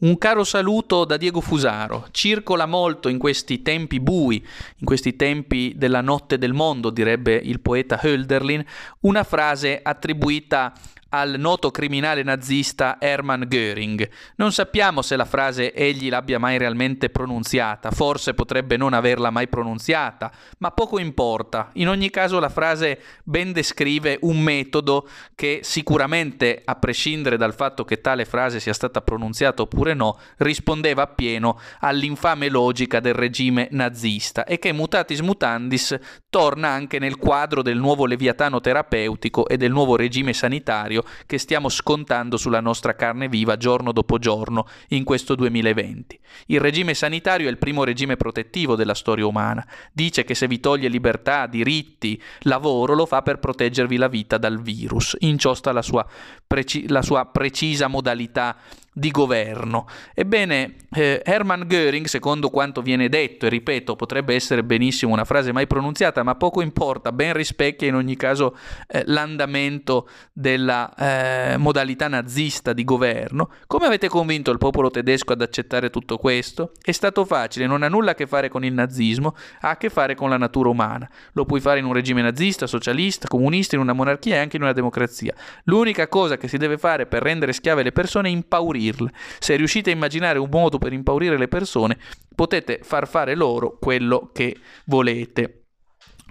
Un caro saluto da Diego Fusaro. Circola molto in questi tempi bui, in questi tempi della notte del mondo, direbbe il poeta Hölderlin, una frase attribuita al noto criminale nazista Hermann Göring. Non sappiamo se la frase egli l'abbia mai realmente pronunziata, forse potrebbe non averla mai pronunziata, ma poco importa. In ogni caso la frase ben descrive un metodo che sicuramente, a prescindere dal fatto che tale frase sia stata pronunziata oppure no, rispondeva appieno all'infame logica del regime nazista e che mutatis mutandis torna anche nel quadro del nuovo leviatano terapeutico e del nuovo regime sanitario sanitario che stiamo scontando sulla nostra carne viva giorno dopo giorno in questo 2020. Il regime sanitario è il primo regime protettivo della storia umana. Dice che se vi toglie libertà, diritti, lavoro, lo fa per proteggervi la vita dal virus. In ciò sta la sua, preci- la sua precisa modalità di governo. Ebbene, eh, Hermann Göring, secondo quanto viene detto, e ripeto, potrebbe essere benissimo una frase mai pronunziata, ma poco importa, ben rispecchia in ogni caso eh, l'andamento della eh, modalità nazista di governo. Come avete convinto il popolo tedesco ad accettare tutto questo? È stato facile, non ha nulla a che fare con il nazismo, ha a che fare con la natura umana. Lo puoi fare in un regime nazista, socialista, comunista, in una monarchia e anche in una democrazia. L'unica cosa che si deve fare per rendere schiave le persone è impaurirle. Se riuscite a immaginare un modo per impaurire le persone, potete far fare loro quello che volete.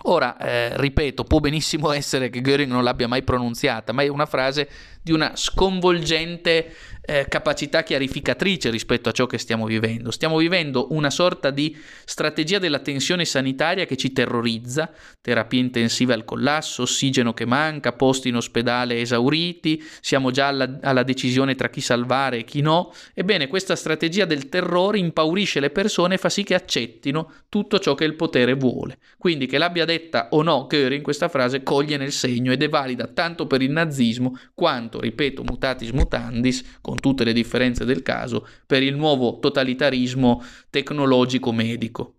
Ora, eh, ripeto, può benissimo essere che Göring non l'abbia mai pronunziata, ma è una frase di una sconvolgente eh, capacità chiarificatrice rispetto a ciò che stiamo vivendo. Stiamo vivendo una sorta di strategia della tensione sanitaria che ci terrorizza, terapie intensive al collasso, ossigeno che manca, posti in ospedale esauriti, siamo già alla, alla decisione tra chi salvare e chi no. Ebbene, questa strategia del terrore impaurisce le persone e fa sì che accettino tutto ciò che il potere vuole. Quindi che l'abbia detta o no Göring, questa frase coglie nel segno ed è valida tanto per il nazismo quanto, ripeto, mutatis mutandis, con tutte le differenze del caso, per il nuovo totalitarismo tecnologico medico.